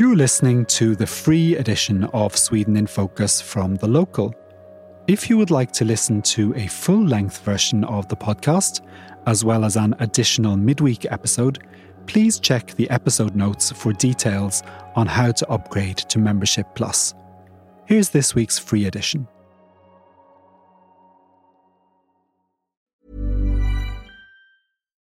You're listening to the free edition of Sweden in Focus from The Local. If you would like to listen to a full length version of the podcast, as well as an additional midweek episode, please check the episode notes for details on how to upgrade to Membership Plus. Here's this week's free edition.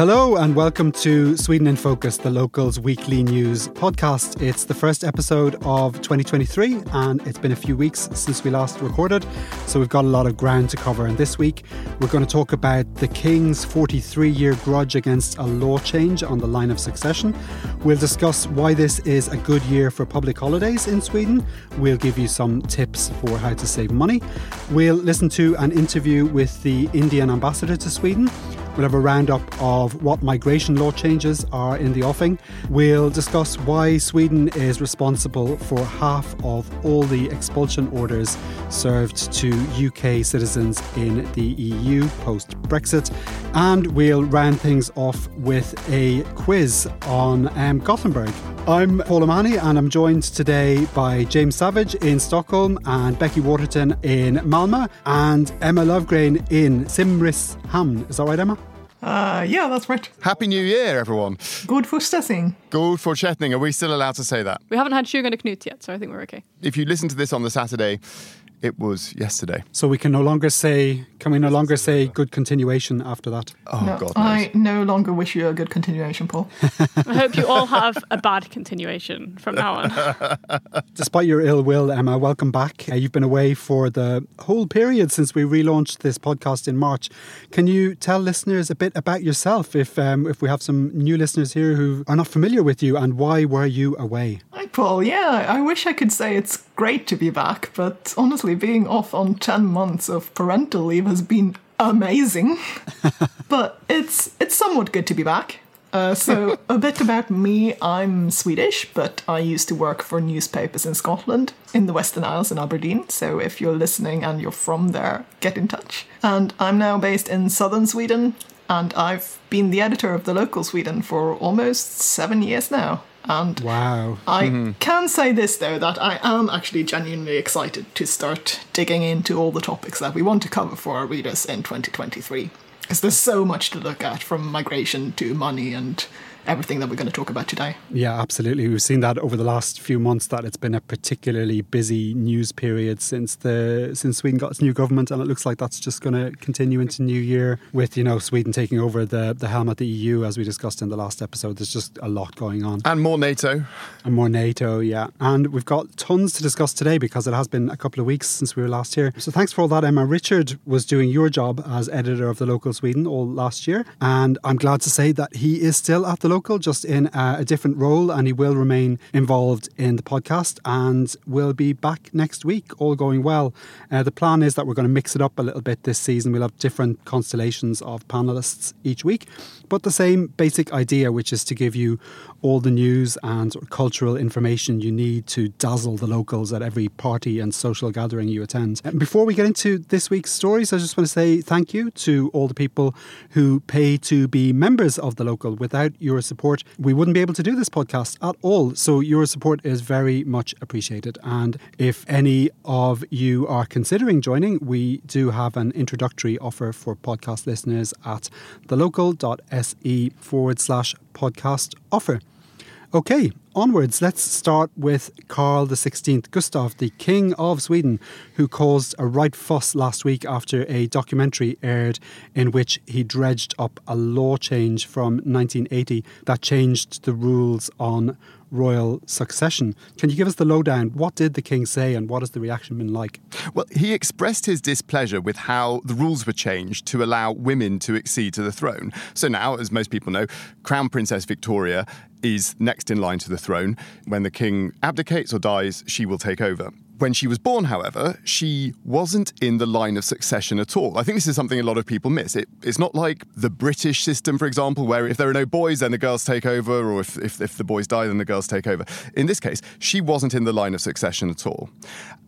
Hello and welcome to Sweden in Focus, the locals weekly news podcast. It's the first episode of 2023 and it's been a few weeks since we last recorded, so we've got a lot of ground to cover. And this week we're going to talk about the King's 43 year grudge against a law change on the line of succession. We'll discuss why this is a good year for public holidays in Sweden. We'll give you some tips for how to save money. We'll listen to an interview with the Indian ambassador to Sweden. We'll have a roundup of what migration law changes are in the offing. We'll discuss why Sweden is responsible for half of all the expulsion orders served to UK citizens in the EU post Brexit. And we'll round things off with a quiz on um, Gothenburg. I'm Paul O'Mahony and I'm joined today by James Savage in Stockholm and Becky Waterton in Malmö and Emma Löfgren in Simrishamn. Is that right, Emma? Uh, yeah, that's right. Happy New Year, everyone. Good fortsättning. God fortsättning. Are we still allowed to say that? We haven't had Tjugondag Knut yet, so I think we're okay. If you listen to this on the Saturday, it was yesterday. So we can no longer say, can we no longer say good continuation after that? Oh, No, God knows. I no longer wish you a good continuation, Paul. I hope you all have a bad continuation from now on. Despite your ill will, Emma, welcome back. Uh, you've been away for the whole period since we relaunched this podcast in March. Can you tell listeners a bit about yourself if, um, if we have some new listeners here who are not familiar with you and why were you away? Paul. Yeah, I wish I could say it's great to be back, but honestly, being off on 10 months of parental leave has been amazing. but it's it's somewhat good to be back. Uh, so, a bit about me I'm Swedish, but I used to work for newspapers in Scotland, in the Western Isles in Aberdeen. So, if you're listening and you're from there, get in touch. And I'm now based in southern Sweden, and I've been the editor of the local Sweden for almost seven years now. And Wow. I mm-hmm. can say this though that I am actually genuinely excited to start digging into all the topics that we want to cover for our readers in 2023. Because there's so much to look at from migration to money and everything that we're going to talk about today. Yeah, absolutely. We've seen that over the last few months that it's been a particularly busy news period since the since Sweden got its new government, and it looks like that's just going to continue into New Year with you know Sweden taking over the the helm at the EU as we discussed in the last episode. There's just a lot going on, And more NATO. and more NATO, yeah. And we've got tons to discuss today because it has been a couple of weeks since we were last here. So thanks for all that, Emma. Richard was doing your job as editor of the local Sweden all last year, and I'm glad to say that he is still at the local, just in a, a different role, and he will remain involved in the podcast and will be back next week, all going well. Uh, the plan is that we're going to mix it up a little bit this season. We'll have different constellations of panelists each week, but the same basic idea, which is to give you all the news and cultural information you need to dazzle the locals at every party and social gathering you attend. And before we get into this week's stories, I just want to say thank you to all the people who pay to be members of the local. Without your support, we wouldn't be able to do this podcast at all. So your support is very much appreciated. And if any of you are considering joining, we do have an introductory offer for podcast listeners at thelocal.se forward slash podcast offer. Okay, onwards, let's start with Carl XVI Gustav, the King of Sweden, who caused a right fuss last week after a documentary aired in which he dredged up a law change from 1980 that changed the rules on royal succession. Can you give us the lowdown? What did the king say and what has the reaction been like? Well, he expressed his displeasure with how the rules were changed to allow women to accede to the throne. So now, as most people know, Crown Princess Victoria is next in line to the throne. When the king abdicates or dies, she will take over. When she was born, however, she wasn't in the line of succession at all. I think this is something a lot of people miss. It, it's not like the British system, for example, where if there are no boys, then the girls take over, or if, if, if the boys die, then the girls take over. In this case, she wasn't in the line of succession at all.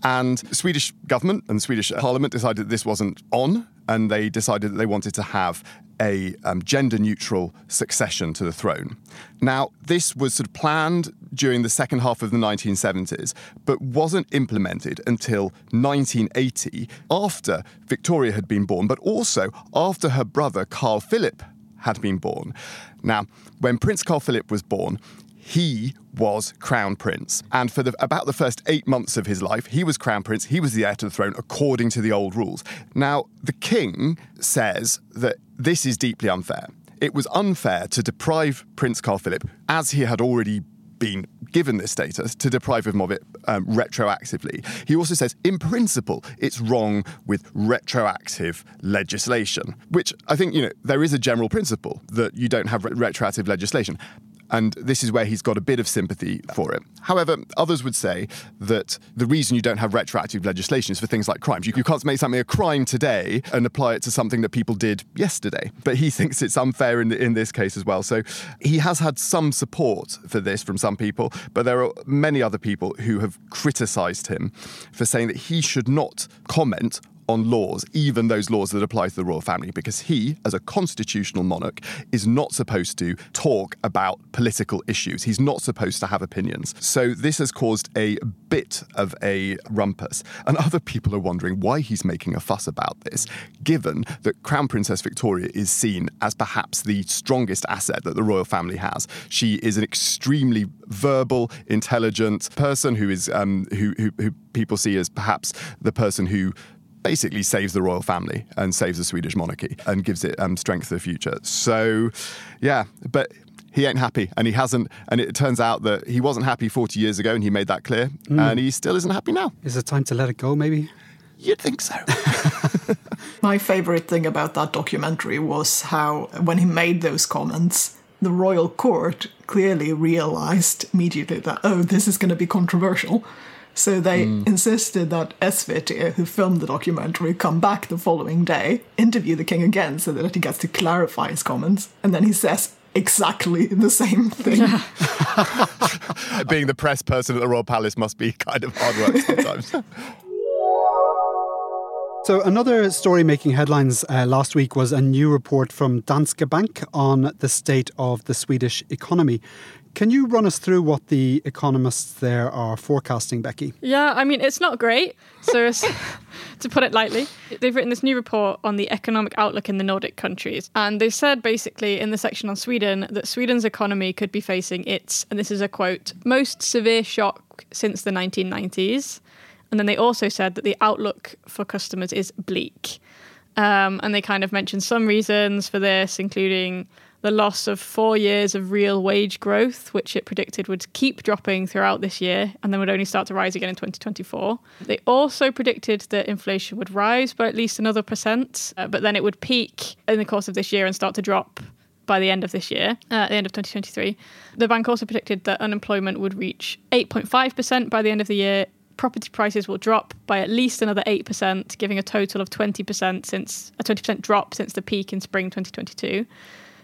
And Swedish government and Swedish parliament decided that this wasn't on, and they decided that they wanted to have a um, gender neutral succession to the throne. Now, this was sort of planned during the second half of the 1970s, but wasn't implemented until 1980, after Victoria had been born, but also after her brother Carl Philip had been born. Now, when Prince Carl Philip was born, he was crown prince. And for the, about the first eight months of his life, he was crown prince. He was the heir to the throne according to the old rules. Now, the king says that this is deeply unfair. It was unfair to deprive Prince Carl Philip, as he had already been given this status, to deprive him of it um, retroactively. He also says, in principle, it's wrong with retroactive legislation, which I think, you know, there is a general principle that you don't have re- retroactive legislation. And this is where he's got a bit of sympathy for it. However, others would say that the reason you don't have retroactive legislation is for things like crimes. You, you can't make something a crime today and apply it to something that people did yesterday. But he thinks it's unfair in, in this case as well. So he has had some support for this from some people, but there are many other people who have criticised him for saying that he should not comment on laws, even those laws that apply to the royal family, because he, as a constitutional monarch, is not supposed to talk about political issues. He's not supposed to have opinions. So this has caused a bit of a rumpus. And other people are wondering why he's making a fuss about this, given that Crown Princess Victoria is seen as perhaps the strongest asset that the royal family has. She is an extremely verbal, intelligent person who is um, who, who, who people see as perhaps the person who basically saves the royal family and saves the Swedish monarchy and gives it um, strength for the future. So, yeah, but he ain't happy and he hasn't. And it turns out that he wasn't happy 40 years ago and he made that clear. Mm. And he still isn't happy now. Is it time to let it go, maybe? You'd think so. My favourite thing about that documentary was how, when he made those comments, the royal court clearly realised immediately that, oh, this is going to be controversial. So they mm. insisted that SVT, who filmed the documentary, come back the following day, interview the king again so that he gets to clarify his comments, and then he says exactly the same thing. Being the press person at the Royal Palace must be kind of hard work sometimes. So, another story making headlines uh, last week was a new report from Danske Bank on the state of the Swedish economy. Can you run us through what the economists there are forecasting, Becky? Yeah, I mean, it's not great. So, to put it lightly, they've written this new report on the economic outlook in the Nordic countries. And they said basically in the section on Sweden that Sweden's economy could be facing its, and this is a quote, most severe shock since the 1990s. And then they also said that the outlook for customers is bleak. Um, and they kind of mentioned some reasons for this, including the loss of four years of real wage growth, which it predicted would keep dropping throughout this year and then would only start to rise again in 2024. They also predicted that inflation would rise by at least another percent, uh, but then it would peak in the course of this year and start to drop by the end of this year, uh, at the end of 2023. The bank also predicted that unemployment would reach 8.5% by the end of the year. Property prices will drop by at least another 8%, giving a total of 20% since a 20% drop since the peak in spring 2022.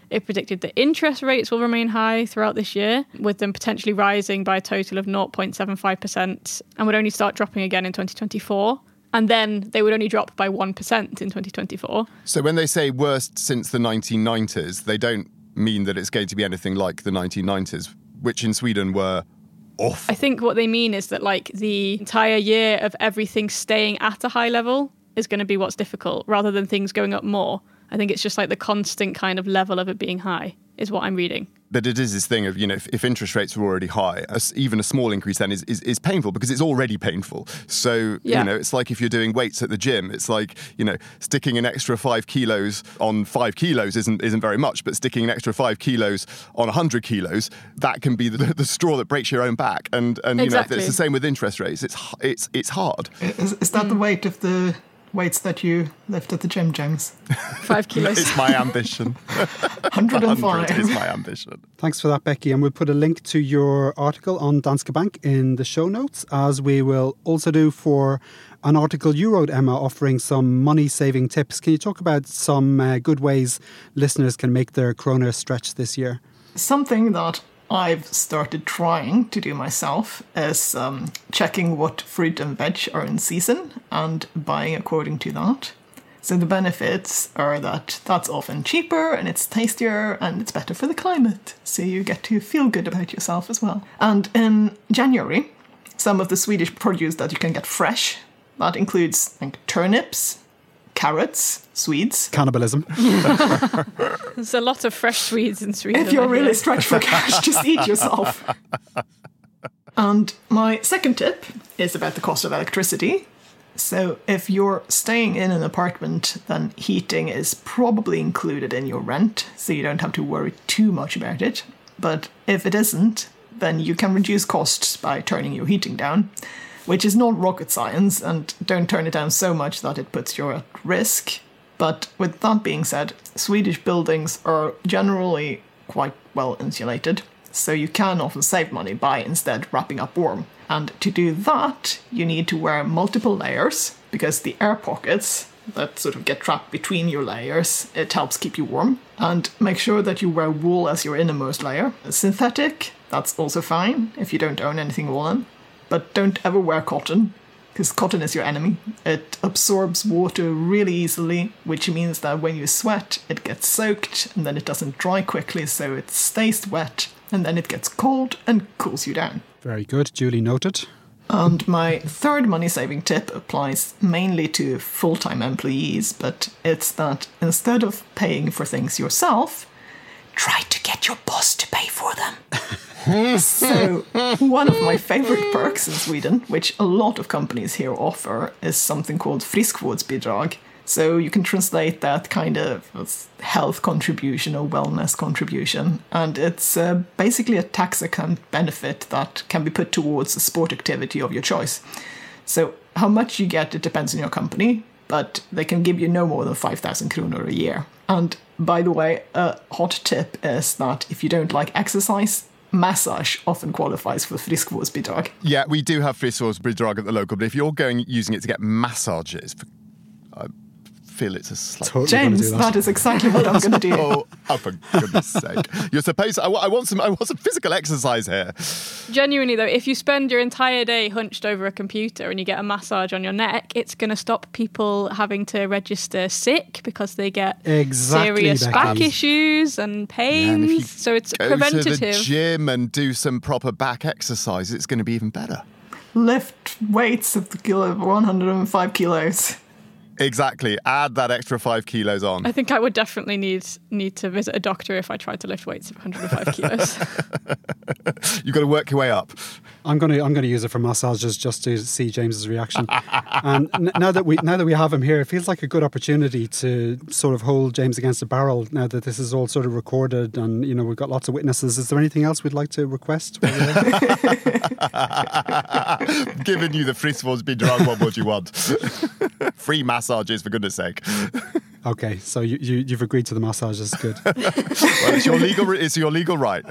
It predicted that interest rates will remain high throughout this year, with them potentially rising by a total of 0.75% and would only start dropping again in 2024 and then they would only drop by 1% in 2024. So when they say worst since the 1990s, they don't mean that it's going to be anything like the 1990s, which in Sweden were awful. I think what they mean is that like the entire year of everything staying at a high level is going to be what's difficult rather than things going up more. I think it's just like the constant kind of level of it being high is what I'm reading. but it is this thing of you know if, if interest rates are already high, a s even a small increase then is, is, is painful because it's already painful. So Yeah. you know it's like if you're doing weights at the gym, it's like you know sticking an extra five kilos on five kilos isn't isn't very much, but sticking an extra five kilos on hundred kilos that can be the, the straw that breaks your own back. And and you Exactly. know it's the same with interest rates. It's it's it's hard. Is, is that the weight of the weights that you lift at the gym, James? Five kilos. It's my ambition. 105. 100 is my ambition. Thanks for that, Becky. And we'll put a link to your article on Danske Bank in the show notes, as we will also do for an article you wrote, Emma, offering some money saving tips. Can you talk about some uh, good ways listeners can make their kroner stretch this year? Something that I've started trying to do myself is um, checking what fruit and veg are in season and buying according to that. So the benefits are that that's often cheaper and it's tastier and it's better for the climate. So you get to feel good about yourself as well. And in January, some of the Swedish produce that you can get fresh, that includes like turnips, carrots, Swedes, Cannibalism. There's a lot of fresh Swedes in Sweden. if you're really hear. stretched for cash, just eat yourself. and my second tip is about the cost of electricity. So, if you're staying in an apartment, then heating is probably included in your rent, so you don't have to worry too much about it. But if it isn't, then you can reduce costs by turning your heating down, which is not rocket science, and don't turn it down so much that it puts you at risk. But with that being said, Swedish buildings are generally quite well insulated, so you can often save money by instead wrapping up warm. And to do that, you need to wear multiple layers because the air pockets that sort of get trapped between your layers, it helps keep you warm. And make sure that you wear wool as your innermost layer. Synthetic, that's also fine if you don't own anything woolen. But don't ever wear cotton because cotton is your enemy. It absorbs water really easily, which means that when you sweat, it gets soaked and then it doesn't dry quickly, so it stays wet and then it gets cold and cools you down. Very good. Duly noted. And my third money saving tip applies mainly to full time employees, but it's that instead of paying for things yourself, try to get your boss to pay for them. so, one of my favorite perks in Sweden, which a lot of companies here offer, is something called friskvårdsbidrag. So, you can translate that kind of health contribution or wellness contribution. And it's uh, basically a tax account benefit that can be put towards a sport activity of your choice. So, how much you get, it depends on your company, but they can give you no more than 5,000 kronor a year. And by the way, a hot tip is that if you don't like exercise, massage often qualifies for friskvårdsbidrag. Yeah, we do have friskvårdsbidrag at the local, but if you're going using it to get massages, I feel it's a slight. Totally James, do that is exactly what I'm going to do. Oh, oh, for goodness sake! You're supposed. I, I want some. I want some physical exercise here. Genuinely though, if you spend your entire day hunched over a computer and you get a massage on your neck, it's going to stop people having to register sick because they get Exactly, serious Becky. back issues and And pains. if you so it's Go to the gym and do some proper back exercise. It's going to be even better. Lift weights of the kilo, 105 kilos. Exactly. Add that extra five kilos on. I think I would definitely need need to visit a doctor if I tried to lift weights of 105 kilos. You've got to work your way up. I'm going to I'm going to use it for massages just to see James's reaction. and n- now that we now that we have him here, it feels like a good opportunity to sort of hold James against the barrel. Now that this is all sort of recorded, and you know we've got lots of witnesses. Is there anything else we'd like to request? while we're there? Giving you the friskvårdsbidrag, what would you want? Free massages, for goodness sake. okay, so you, you you've agreed to the massages. Good. Well, it's your legal. It's your legal right.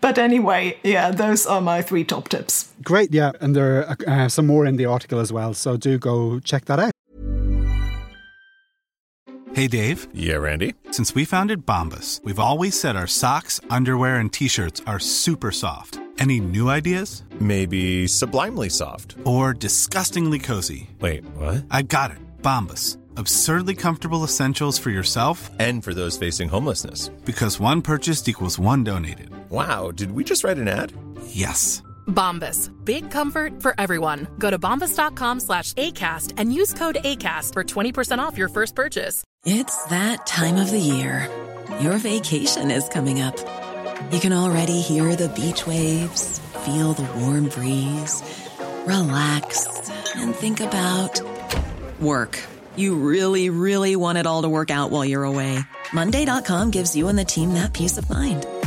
But anyway, yeah, those are my three top tips. Great, yeah, and there are uh, some more in the article as well. So do go check that out. Hey Dave, Yeah, Randy. since we founded Bombas, we've always said our socks, underwear, and t shirts are super soft. Any new ideas? Maybe sublimely soft. Or disgustingly cozy? Wait, what? I got it. Bombas. Absurdly comfortable essentials for yourself And for those facing homelessness. because one purchased equals one donated. Wow, did we just write an ad? Yes. Bombas. Big comfort for everyone. Go to bombas.com slash ACAST and use code ACAST for 20% off your first purchase. It's that time of the year. Your vacation is coming up. You can already hear the beach waves, feel the warm breeze, relax, and think about work. You really, really want it all to work out while you're away. Monday.com gives you and the team that peace of mind.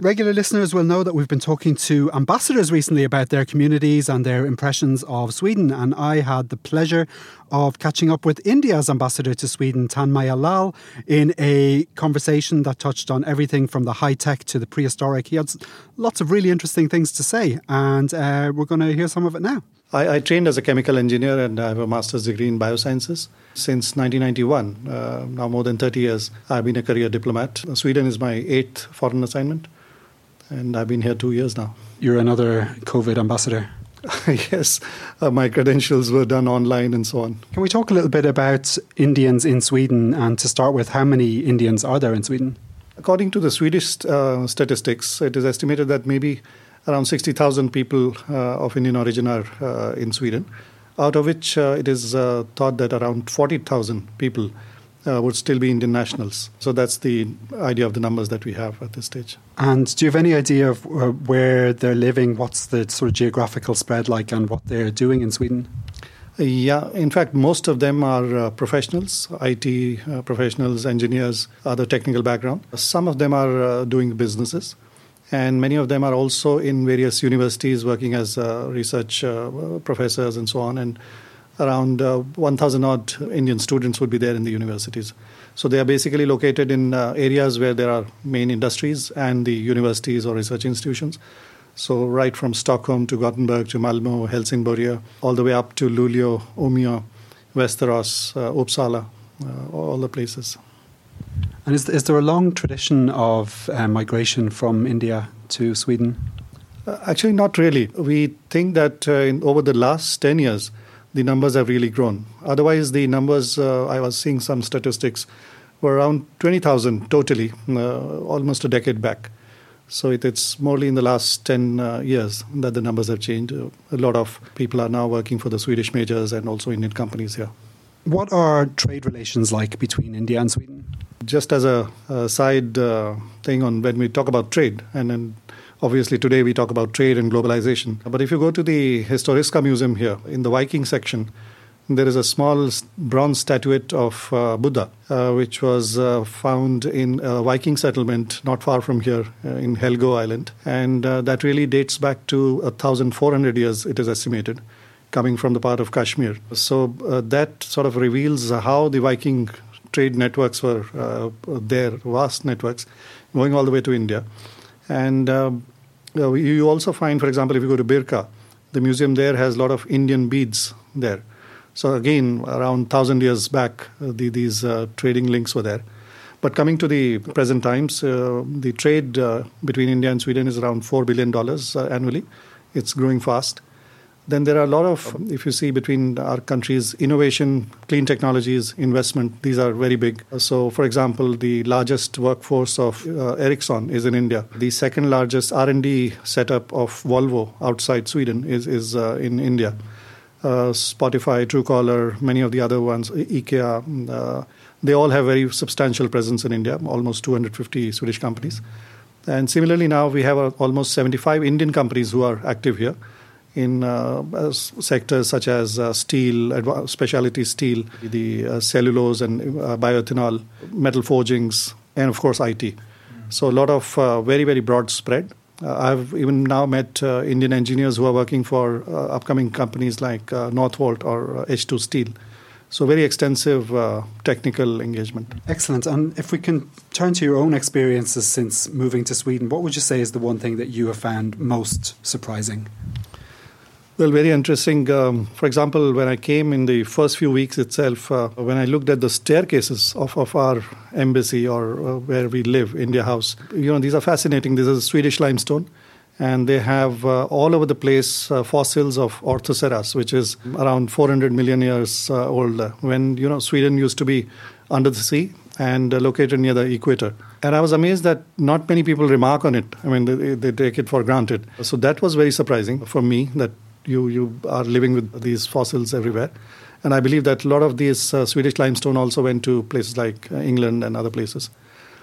Regular listeners will know that we've been talking to ambassadors recently about their communities and their impressions of Sweden. And I had the pleasure of catching up with India's ambassador to Sweden, Tanmaya Lal, in a conversation that touched on everything from the high tech to the prehistoric. He had lots of really interesting things to say, and uh, we're going to hear some of it now. I, I, trained as a chemical engineer and I have a master's degree in biosciences. Since 1991, uh, now more than 30 years, I've been a career diplomat. Sweden is my eighth foreign assignment, and I've been here two years now. You're another COVID ambassador. yes, uh, my credentials were done online and so on. Can we talk a little bit about Indians in Sweden? And to start with, how many Indians are there in Sweden? According to the Swedish uh, statistics, it is estimated that maybe around 60,000 people uh, of Indian origin are uh, in Sweden, out of which uh, it is uh, thought that around 40,000 people uh, would still be Indian nationals. So that's the idea of the numbers that we have at this stage. And do you have any idea of uh, where they're living? What's the sort of geographical spread like and what they're doing in Sweden? Yeah, in fact, most of them are uh, professionals, IT uh, professionals, engineers, other technical background. Some of them are uh, doing businesses, and many of them are also in various universities working as uh, research professors and so on. And around uh, 1,000 odd Indian students would be there in the universities. So they are basically located in uh, areas where there are main industries and the universities or research institutions. So right from Stockholm to Gothenburg to Malmo, Helsingborg, all the way up to Luleå, Umeå, Västerås, uh, Uppsala, uh, all the places. And is, is there a long tradition of uh, migration from India to Sweden? Uh, actually, not really. We think that in, over the last 10 years, the numbers have really grown. Otherwise, the numbers, uh, I was seeing some statistics, were around 20,000 totally, uh, almost a decade back. So it, it's morely in the last 10 uh, years that the numbers have changed. A lot of people are now working for the Swedish majors and also Indian companies here. What are trade relations like between India and Sweden? Just as a, a side uh, thing on when we talk about trade, and then Obviously, today we talk about trade and globalization. But if you go to the Historiska Museum here, in the Viking section, there is a small bronze statuette of uh, Buddha, uh, which was uh, found in a Viking settlement not far from here uh, in Helgö Island. And uh, that really dates back to 1,400 years, it is estimated, coming from the part of Kashmir. So uh, that sort of reveals how the Viking trade networks were there, vast networks, going all the way to India. And uh, you also find, for example, if you go to Birka, the museum there has a lot of Indian beads there. So again, around thousand years back, uh, the, these uh, trading links were there. But coming to the present times, uh, the trade uh, between India and Sweden is around four billion dollars uh, annually. It's growing fast. Then there are a lot of, if you see between our countries, innovation, clean technologies, investment, these are very big. So, for example, the largest workforce of uh, Ericsson is in India. The second largest R&D setup of Volvo outside Sweden is, is uh, in India. Uh, Spotify, Truecaller, many of the other ones, IKEA, uh, they all have very substantial presence in India, almost 250 Swedish companies. And similarly, now we have uh, almost 75 Indian companies who are active here in uh, sectors such as uh, steel, specialty steel, the uh, cellulose and uh, bioethanol, metal forgings, and of course IT. Mm. So a lot of uh, very very broad spread. Uh, I've even now met Indian engineers who are working for upcoming companies like Northvolt or H2 Steel. So very extensive technical engagement. Excellent. And if we can turn to your own experiences since moving to Sweden, what would you say is the one thing that you have found most surprising? Well, very interesting. Um, for example, when I came in the first few weeks itself, uh, when I looked at the staircases of, of our embassy or uh, where we live, India House, you know, these are fascinating. This is Swedish limestone. And they have uh, all over the place uh, fossils of Orthoceras, which is around 400 million years old. When, you know, Sweden used to be under the sea and located near the equator And I was amazed that not many people remark on it. I mean, they, they take it for granted. So that was very surprising for me that you, you are living with these fossils everywhere. And I believe that a lot of these uh, Swedish limestone also went to places like uh, England and other places.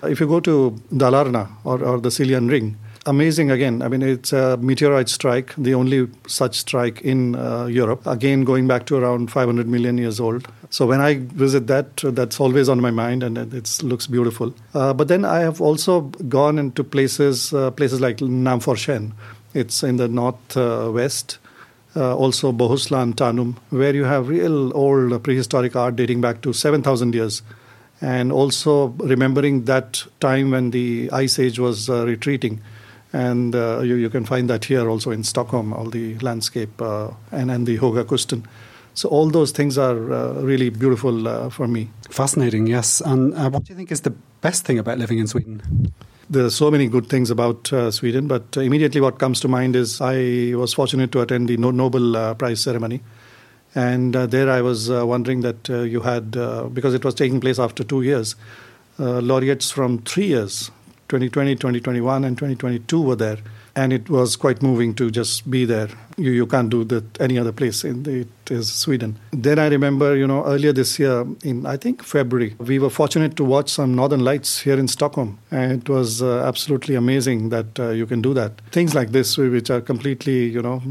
If you go to Dalarna or, or the Siljan Ring, amazing again. I mean, it's a meteorite strike, the only such strike in uh, Europe. Again, going back to around 500 million years old. So when I visit that, that's always on my mind, and it looks beautiful. Uh, but then I have also gone into places, uh, places like Nämforsen. It's in the northwest. Uh, also Bohuslän, Tanum, where you have real old prehistoric art dating back to 7,000 years and also remembering that time when the ice age was uh, retreating. And uh, you, you, can find that here also in Stockholm, all the landscape uh, and, and the Höga Kusten. So all those things are uh, really beautiful uh, for me. Fascinating, yes. And uh, what do you think is the best thing about living in Sweden? There are so many good things about Sweden, but immediately what comes to mind is I was fortunate to attend the Nobel Prize ceremony and uh, there I was uh, wondering that uh, you had, uh, because it was taking place after two years, uh, laureates from three years, 2020, 2021, and 2022 were there. And it was quite moving to just be there. You, you can't do that any other place. In the, it is Sweden. Then I remember, you know, earlier this year, in I think February, we were fortunate to watch some Northern Lights here in Stockholm, and it was uh, absolutely amazing that you can do that. Things like this, which are completely, you know,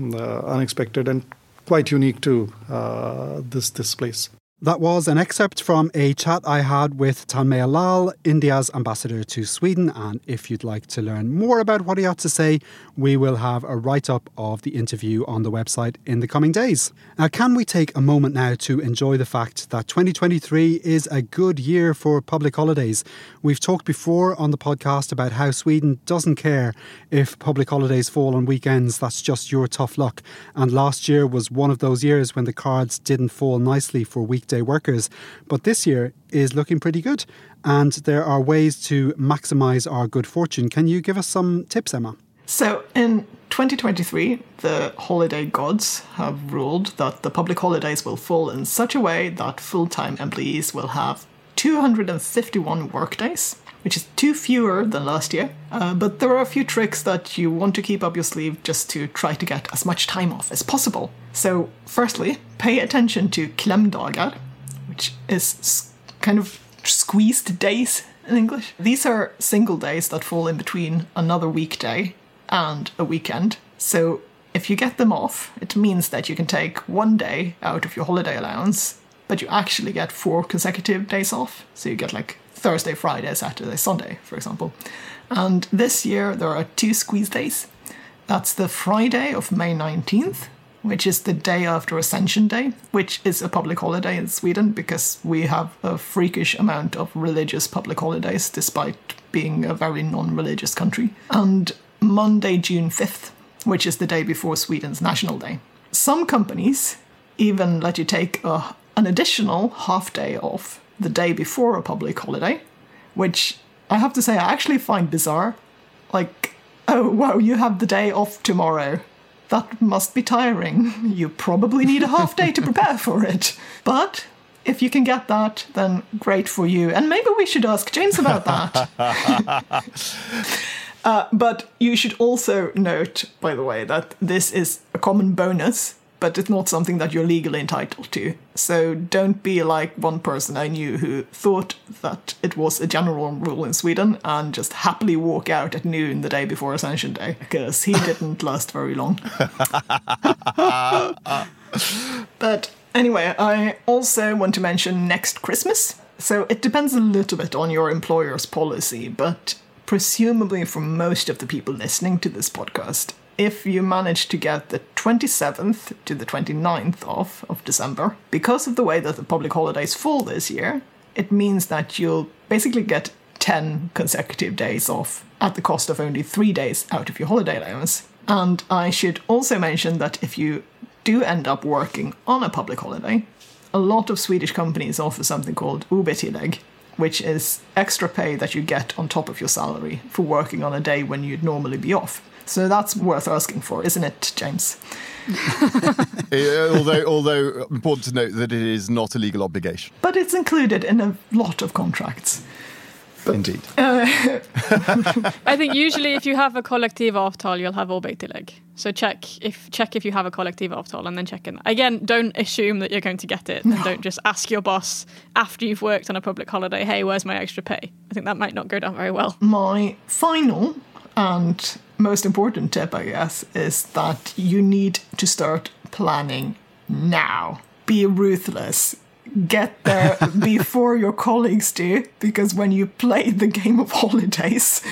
unexpected and quite unique to uh, this this place. That was an excerpt from a chat I had with Tanmaya Lal, India's ambassador to Sweden. And if you'd like to learn more about what he had to say, we will have a write up of the interview on the website in the coming days. Now, can we take a moment now to enjoy the fact that 2023 is a good year for public holidays? We've talked before on the podcast about how Sweden doesn't care if public holidays fall on weekends, that's just your tough luck. And last year was one of those years when the cards didn't fall nicely for weekdays weekday workers. But this year is looking pretty good, and there are ways to maximise our good fortune. Can you give us some tips, Emma? So, in 2023, the holiday gods have ruled that the public holidays will fall in such a way that full time employees will have 251 workdays, which is two fewer than last year. Uh, but there are a few tricks that you want to keep up your sleeve just to try to get as much time off as possible. So, firstly, pay attention to klämdagar, which is kind of squeezed days in English. These are single days that fall in between another weekday and a weekend. So if you get them off, it means that you can take one day out of your holiday allowance, but you actually get four consecutive days off. So you get like Thursday, Friday, Saturday, Sunday, for example. And this year there are two squeeze days. That's the Friday of May 19th which is the day after Ascension Day, which is a public holiday in Sweden because we have a freakish amount of religious public holidays despite being a very non religious country. And Monday, June 5th, which is the day before Sweden's National Day. Some companies even let you take a, an additional half day off the day before a public holiday, which I have to say I actually find bizarre. Like, oh, wow, you have the day off tomorrow that must be tiring. You probably need a half day to prepare for it. But if you can get that, then great for you. And maybe we should ask James about that. uh, but you should also note, by the way, that this is a common bonus but it's not something that you're legally entitled to. So don't be like one person I knew who thought that it was a general rule in Sweden and just happily walk out at noon the day before Ascension Day, because he didn't last very long. but anyway, I also want to mention next Christmas. So it depends a little bit on your employer's policy, but presumably for most of the people listening to this podcast, if you manage to get the 27th to the 29th off of December, because of the way that the public holidays fall this year, it means that you'll basically get 10 consecutive days off at the cost of only three days out of your holiday allowance. And I should also mention that if you do end up working on a public holiday, a lot of Swedish companies offer something called OB-tillägg, which is extra pay that you get on top of your salary for working on a day when you'd normally be off. So that's worth asking for, isn't it, James? although, although important to note that it is not a legal obligation. But it's included in a lot of contracts. Indeed. Uh, I think usually if you have a kollektivavtal, you'll have OB-tillägg. So check if check if you have a kollektivavtal and then check in. Again, don't assume that you're going to get it. And don't just ask your boss after you've worked on a public holiday, hey, where's my extra pay? I think that might not go down very well. My final and most important tip, I guess, is that you need to start planning now. Be ruthless. Get there before your colleagues do, because when you play the game of holidays,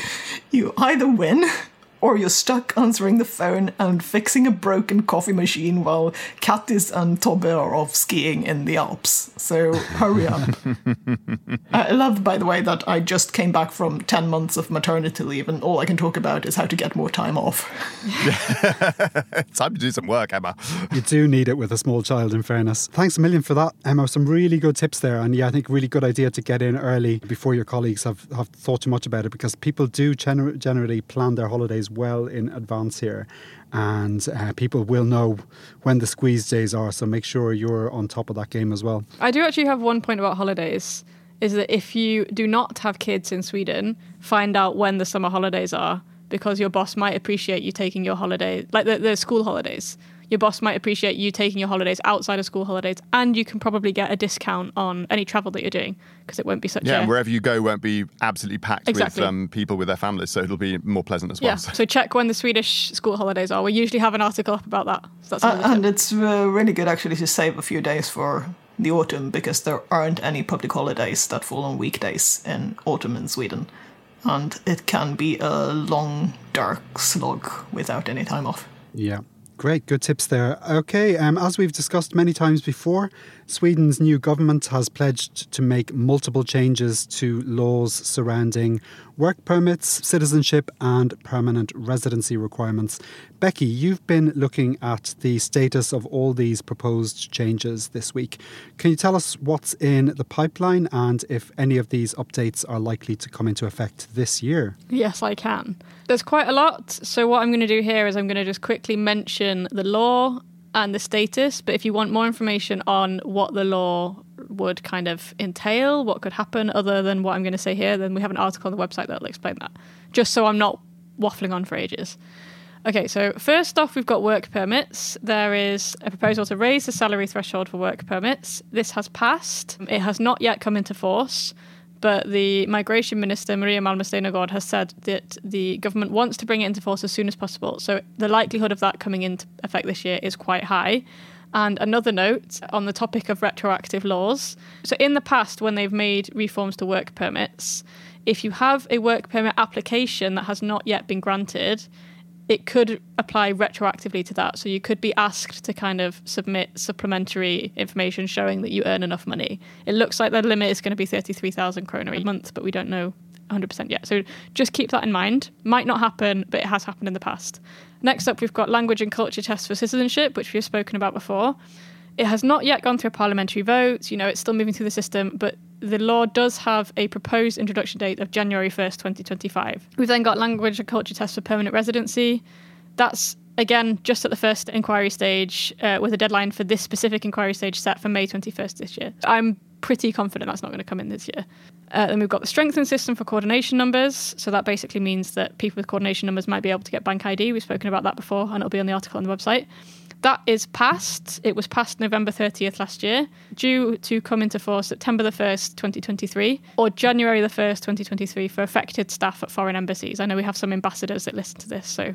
you either win or you're stuck answering the phone and fixing a broken coffee machine while Katis and Tobbe are off skiing in the Alps. So hurry up. I love, by the way, that I just came back from 10 months of maternity leave and all I can talk about is how to get more time off. Time to do some work, Emma. You do need it with a small child, in fairness. Thanks a million for that, Emma. Some really good tips there. And yeah, I think really good idea to get in early before your colleagues have, have thought too much about it because people do gener- generally plan their holidays well in advance here. And uh, people will know when the squeeze days are. So make sure you're on top of that game as well. I do actually have one point about holidays is that if you do not have kids in Sweden, find out when the summer holidays are because your boss might appreciate you taking your holiday, like the, the school holidays. Your boss might appreciate you taking your holidays outside of school holidays, and you can probably get a discount on any travel that you're doing because it won't be such Yeah, a and wherever you go won't be absolutely packed Exactly. with um, people with their families, so it'll be more pleasant as well. yeah. So check when the Swedish school holidays are. We usually have an article up about that. So that's Uh, and it's uh, really good actually to save a few days for the autumn because there aren't any public holidays that fall on weekdays in autumn in Sweden. And it can be a long, dark slog without any time off. Yeah. Great, good tips there. Okay, um, as we've discussed many times before, Sweden's new government has pledged to make multiple changes to laws surrounding work permits, citizenship, and permanent residency requirements. Becky, you've been looking at the status of all these proposed changes this week. Can you tell us what's in the pipeline and if any of these updates are likely to come into effect this year? Yes, I can. There's quite a lot. So, what I'm going to do here is I'm going to just quickly mention the law and the status. But if you want more information on what the law would kind of entail, what could happen other than what I'm going to say here, then we have an article on the website that'll explain that. Just so I'm not waffling on for ages. Okay, so first off, we've got work permits. There is a proposal to raise the salary threshold for work permits. This has passed. It has not yet come into force, but the migration minister, Maria Malmer Stenergard, has said that the government wants to bring it into force as soon as possible. So the likelihood of that coming into effect this year is quite high. And another note on the topic of retroactive laws. So, in the past, when they've made reforms to work permits, if you have a work permit application that has not yet been granted, it could apply retroactively to that. So you could be asked to kind of submit supplementary information showing that you earn enough money. It looks like the limit is going to be 33,000 kroner a month, but we don't know 100% yet. So just keep that in mind. Might not happen, but it has happened in the past. Next up, we've got language and culture tests for citizenship, which we've spoken about before. It has not yet gone through a parliamentary vote. You know, it's still moving through the system, but the law does have a proposed introduction date of January 1st, 2025. We've then got language and culture tests for permanent residency. That's, again, just at the first inquiry stage, uh, with a deadline for this specific inquiry stage set for May 21st this year. I'm pretty confident that's not going to come in this year. Uh, then we've got the strengthened system for coordination numbers. So that basically means that people with coordination numbers might be able to get bank ID. We've spoken about that before, and it'll be on the article on the website. That is passed. It was passed November 30th last year, due to come into force September the 1st, 2023, or January the 1st, 2023, for affected staff at foreign embassies. I know we have some ambassadors that listen to this, so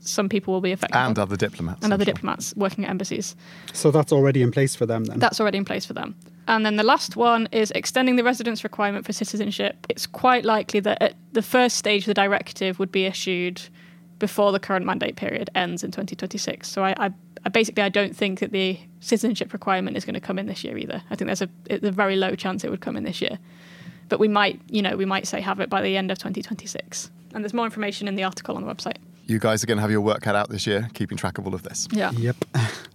some people will be affected. And other diplomats. and I'm other sure. diplomats working at embassies. So that's already in place for them then? That's already in place for them. And then the last one is extending the residence requirement for citizenship. It's quite likely that at the first stage, the directive would be issued before the current mandate period ends in 2026. So I, I, I basically I don't think that the citizenship requirement is going to come in this year either. I think there's a, it's a very low chance it would come in this year. But we might, you know, we might say have it by the end of 2026. And there's more information in the article on the website. You guys are going to have your work cut out this year, keeping track of all of this. Yeah. Yep.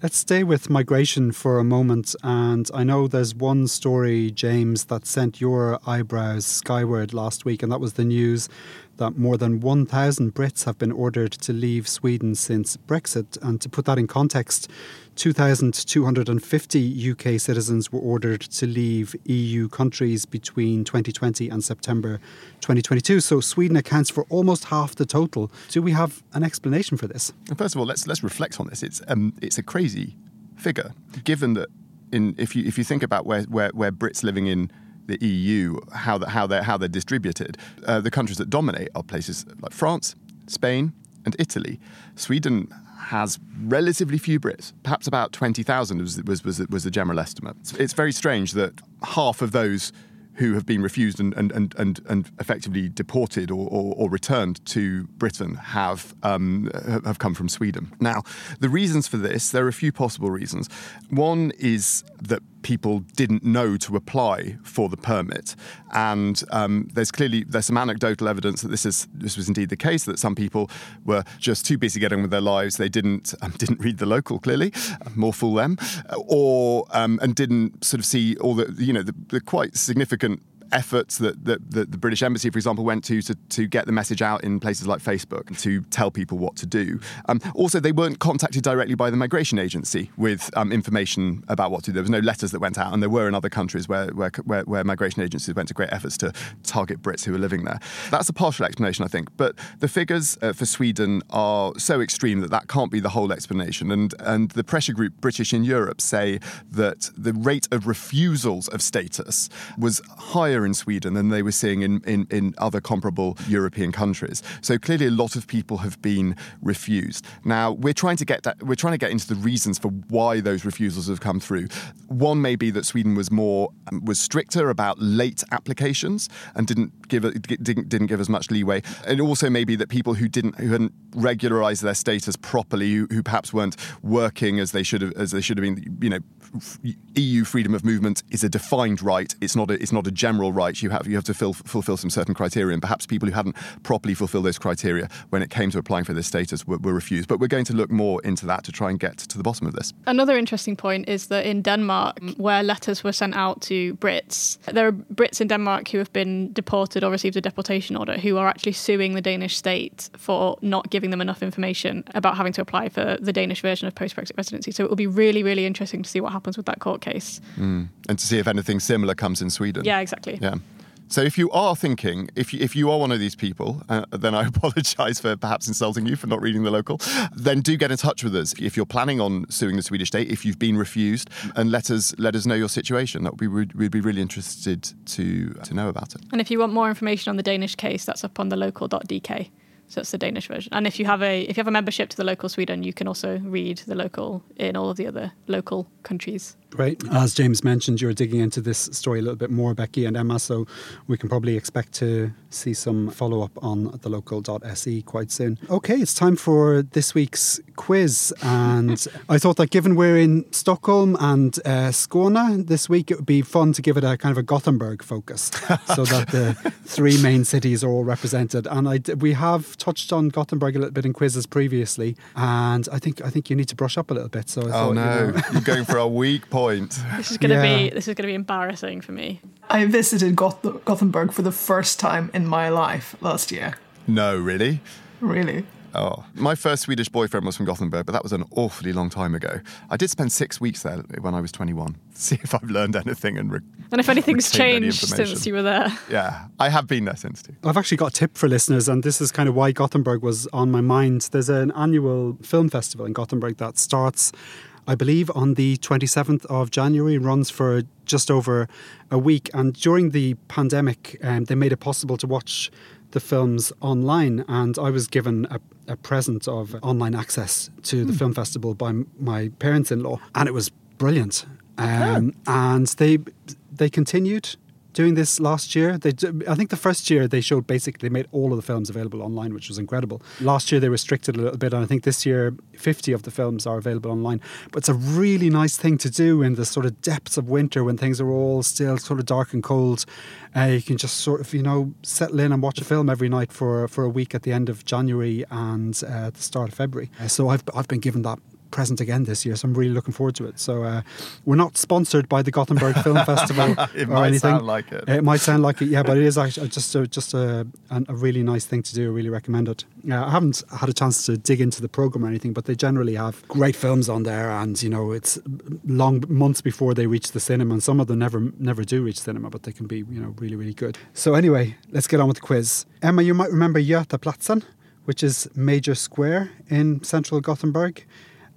Let's stay with migration for a moment. And I know there's one story, James, that sent your eyebrows skyward last week, and that was the news that more than 1,000 Brits have been ordered to leave Sweden since Brexit. And to put that in context, 2,250 UK citizens were ordered to leave EU countries between 2020 and September 2022. So Sweden accounts for almost half the total. Do we have an explanation for this? First of all, let's let's reflect on this. It's um, it's a crazy figure, given that in if you if you think about where where, where Brits living in the EU, how the, how they're how they're distributed, uh, the countries that dominate are places like France, Spain, and Italy. Sweden has relatively few Brits, perhaps about 20,000 was, was, was, was the general estimate. It's very strange that half of those who have been refused and, and, and, and, and effectively deported or, or, or, returned to Britain have, um, have come from Sweden. Now, the reasons for this, there are a few possible reasons. One is that people didn't know to apply for the permit. And um, there's clearly there's some anecdotal evidence that this is this was indeed the case. That some people were just too busy getting with their lives. They didn't um, didn't read the local clearly, more fool them, or um, and didn't sort of see all the you know the, the quite significant efforts that, that, that, the British Embassy, for example, went to, to to get the message out in places like Facebook to tell people what to do. Um, also, they weren't contacted directly by the migration agency with um, information about what to do. There was no letters that went out, and there were in other countries where, where, where, where migration agencies went to great efforts to target Brits who were living there. That's a partial explanation, I think. But the figures uh, for Sweden are so extreme that that can't be the whole explanation. And, and the pressure group British in Europe say that the rate of refusals of status was higher in Sweden than they were seeing in, in, in other comparable European countries. So clearly, a lot of people have been refused. Now we're trying to get that, we're trying to get into the reasons for why those refusals have come through. One may be that Sweden was more was stricter about late applications and didn't give didn't, didn't give as much leeway. And also maybe that people who didn't who hadn't regularized their status properly, who, who perhaps weren't working as they should have as they should have been, you know, EU freedom of movement is a defined right. It's not a, it's not a general right. You have you have to fill, fulfill some certain criteria, and perhaps people who hadn't properly fulfilled those criteria when it came to applying for this status were, were refused. But we're going to look more into that to try and get to the bottom of this. Another interesting point is that in Denmark, where letters were sent out to Brits, there are Brits in Denmark who have been deported or received a deportation order who are actually suing the Danish state for not giving them enough information about having to apply for the Danish version of post Brexit residency. So it will be really, really interesting to see what happens with that court case. Mm. And to see if anything similar comes in Sweden. Yeah, exactly. Yeah. So if you are thinking, if you, if you are one of these people, uh, then I apologise for perhaps insulting you for not reading the local. Then do get in touch with us if you're planning on suing the Swedish state. If you've been refused, and let us let us know your situation. That we would we'd be really interested to to know about it. And if you want more information on the Danish case, that's up on the local.dk. So it's the Danish version. And if you have a if you have a membership to the local Sweden, you can also read the local in all of the other local countries. Great. As James mentioned, you're digging into this story a little bit more, Becky and Emma, so we can probably expect to see some follow up on the local.se quite soon. Okay, it's time for this week's quiz. And I thought that given we're in Stockholm and uh, Skåne this week, it would be fun to give it a kind of a Gothenburg focus so that the three main cities are all represented. And I, we have touched on Gothenburg a little bit in quizzes previously, and I think I think you need to brush up a little bit. So I oh thought, no, you know. you're going for a weak point point. This is going to yeah. be this is going to be embarrassing for me. I visited Goth- Gothenburg for the first time in my life last year. No, really? Really? Oh, my first Swedish boyfriend was from Gothenburg, but that was an awfully long time ago. I did spend six weeks there when I was 21. See if I've learned anything and re- and if anything's changed since you were there. Yeah, I have been there since too. I've actually got a tip for listeners, and this is kind of why Gothenburg was on my mind. There's an annual film festival in Gothenburg that starts I believe, on the 27th of January, runs for just over a week. And during the pandemic, um, they made it possible to watch the films online. And I was given a, a present of online access to the mm. film festival by my parents in law, and it was brilliant. Um, And they they continued doing this last year. They, I think the first year they showed basically they made all of the films available online, which was incredible. Last year they restricted a little bit, and I think this year 50 of the films are available online. But it's a really nice thing to do in the sort of depths of winter when things are all still sort of dark and cold. Uh, you can just sort of, you know, settle in and watch a film every night for, for a week at the end of January and uh, the start of February. Uh, so I've, I've been given that present again this year, so I'm really looking forward to it. So uh, we're not sponsored by the Gothenburg Film Festival It or might anything. sound like it. It might sound like it, yeah, but it is actually just a, just a, a really nice thing to do. I really recommend it. Uh, I haven't had a chance to dig into the program or anything, but they generally have great films on there, and you know it's long months before they reach the cinema, and some of them never never do reach cinema, but they can be you know really really good. So anyway, let's get on with the quiz. Emma, you might remember Götaplatsen, which is Major Square in central Gothenburg,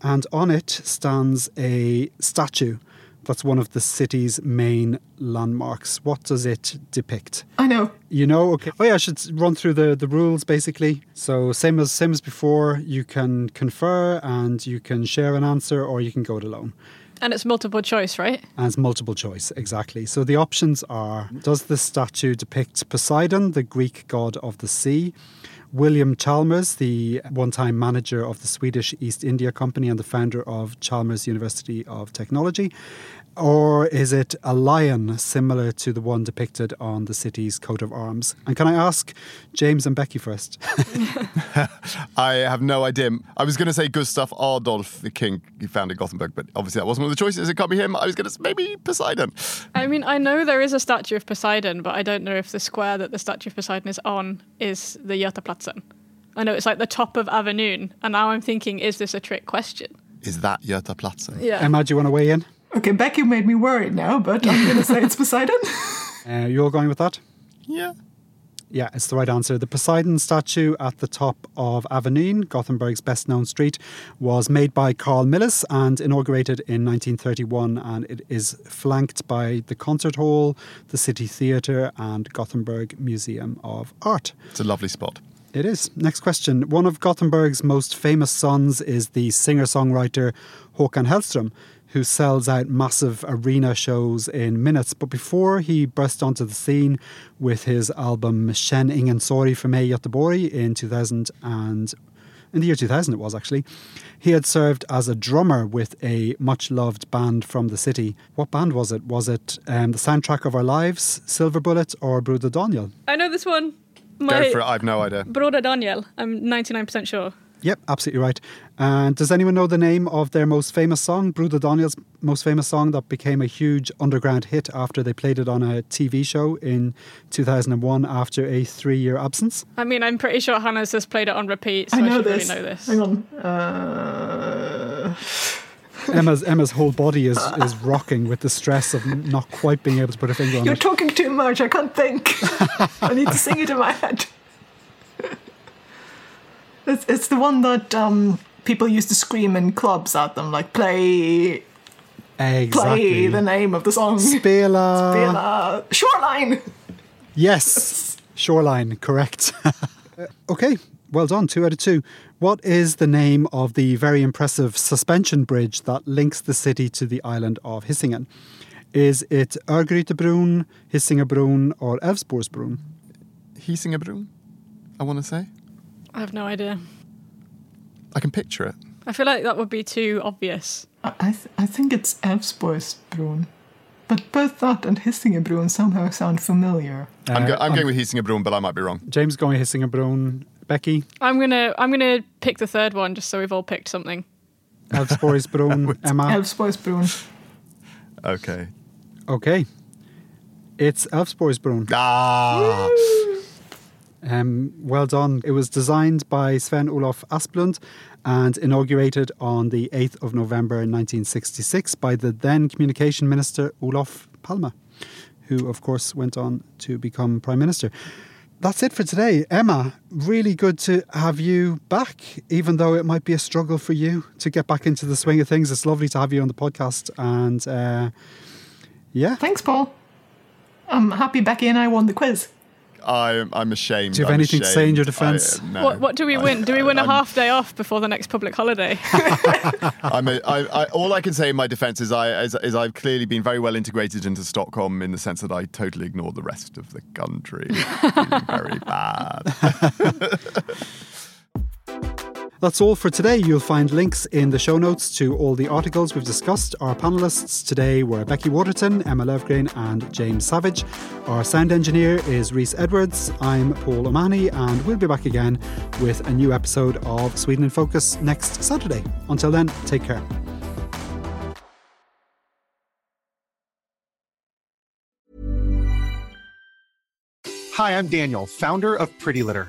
and on it stands a statue. That's one of the city's main landmarks. What does it depict? I know. You know, okay. Oh yeah, I should run through the, the rules basically. So same as same as before, you can confer and you can share an answer or you can go it alone. And it's multiple choice, right? And it's multiple choice, exactly. So the options are Does the statue depict Poseidon, the Greek god of the sea? William Chalmers, the one time manager of the Swedish East India Company and the founder of Chalmers University of Technology? Or is it a lion similar to the one depicted on the city's coat of arms? And can I ask James and Becky first? I have no idea. I was going to say Gustav Adolf, the king who founded Gothenburg, but obviously that wasn't one of the choices. It can't be him. I was going to say maybe Poseidon. I mean, I know there is a statue of Poseidon, but I don't know if the square that the statue of Poseidon is on is the Götaplatsen. I know it's like the top of Avenyn, and now I'm thinking, is this a trick question? Is that Götaplatsen? Yeah. Emma, do you want to weigh in? Okay, Becky made me worried now, but I'm going to say it's Poseidon. Uh, you all going with that? Yeah. Yeah, it's the right answer. The Poseidon statue at the top of Avenyn, Gothenburg's best known street, was made by Carl Milles and inaugurated in 1931. And it is flanked by the concert hall, the City Theatre, and Gothenburg Museum of Art. It's a lovely spot. It is. Next question. One of Gothenburg's most famous sons is the singer songwriter Håkan Hellström, who sells out massive arena shows in minutes. But before he burst onto the scene with his album Känn ingen sorg för mig Göteborg in 2000 and in the year 2000 it was actually, he had served as a drummer with a much loved band from the city. What band was it? Was it um, the soundtrack of our lives, Silverbullit, or Broder Daniel? I know this one. Go for it. I have no idea. Broder Daniel. I'm 99% sure. Yep, absolutely right. And does anyone know the name of their most famous song, Broder Daniel's most famous song that became a huge underground hit after they played it on a TV show in 2001 after a three year absence? I mean, I'm pretty sure Hannah's just played it on repeat, so I I, know should this. really know this. Hang on. Uh, Emma's Emma's whole body is, is rocking with the stress of not quite being able to put a finger on it. you're talking too much. I can't think. I need to sing it in my head. It's, it's the one that um, people used to scream in clubs at them, like play exactly. play the name of the song. Spela. Spela. Shoreline. Yes, shoreline, correct. Uh, okay, well done, two out of two. What is the name of the very impressive suspension bridge that links the city to the island of Hisingen? Is it Örgrytebron, Hisingebron, or Älvsborgsbron? Hisingebron, I want to say. I have no idea. I can picture it. I feel like that would be too obvious. I, I, th- I think it's Älvsborgsbron. But both that and Hisingebron somehow sound familiar. I'm, go- Uh, I'm going with Hisingebron, but I might be wrong. James going Hisingebron. Becky, I'm gonna I'm gonna pick the third one just so we've all picked something. Älvsborgsbron, Emma. Älvsborgsbron. Okay. Okay, it's Älvsborgsbron. Ah. Um, well done. It was designed by Sven Olof Asplund and inaugurated on the 8th of November 1966 by the then Communication Minister Olof Palme, who, of course, went on to become Prime Minister. That's it for today. Emma, really good to have you back, even though it might be a struggle for you to get back into the swing of things. It's lovely to have you on the podcast. And uh, yeah. Thanks, Paul. I'm happy Becky and I won the quiz. I'm, I'm ashamed. Do you have I'm anything to say in your defence? I- uh, no. What what do we win? Do we win a I'm- half day off before the next public holiday? I'm a, I, I, all I can say in my defence is, I, is, is I've clearly been very well integrated into Stockholm in the sense that I totally ignore the rest of the country. Very bad. That's all for today. You'll find links in the show notes to all the articles we've discussed. Our panelists today were Becky Waterton, Emma Löfgren, and James Savage. Our sound engineer is Reese Edwards. I'm Paul O'Mahony, and we'll be back again with a new episode of Sweden in Focus next Saturday. Until then, take care. Hi, I'm Daniel, founder of Pretty Litter.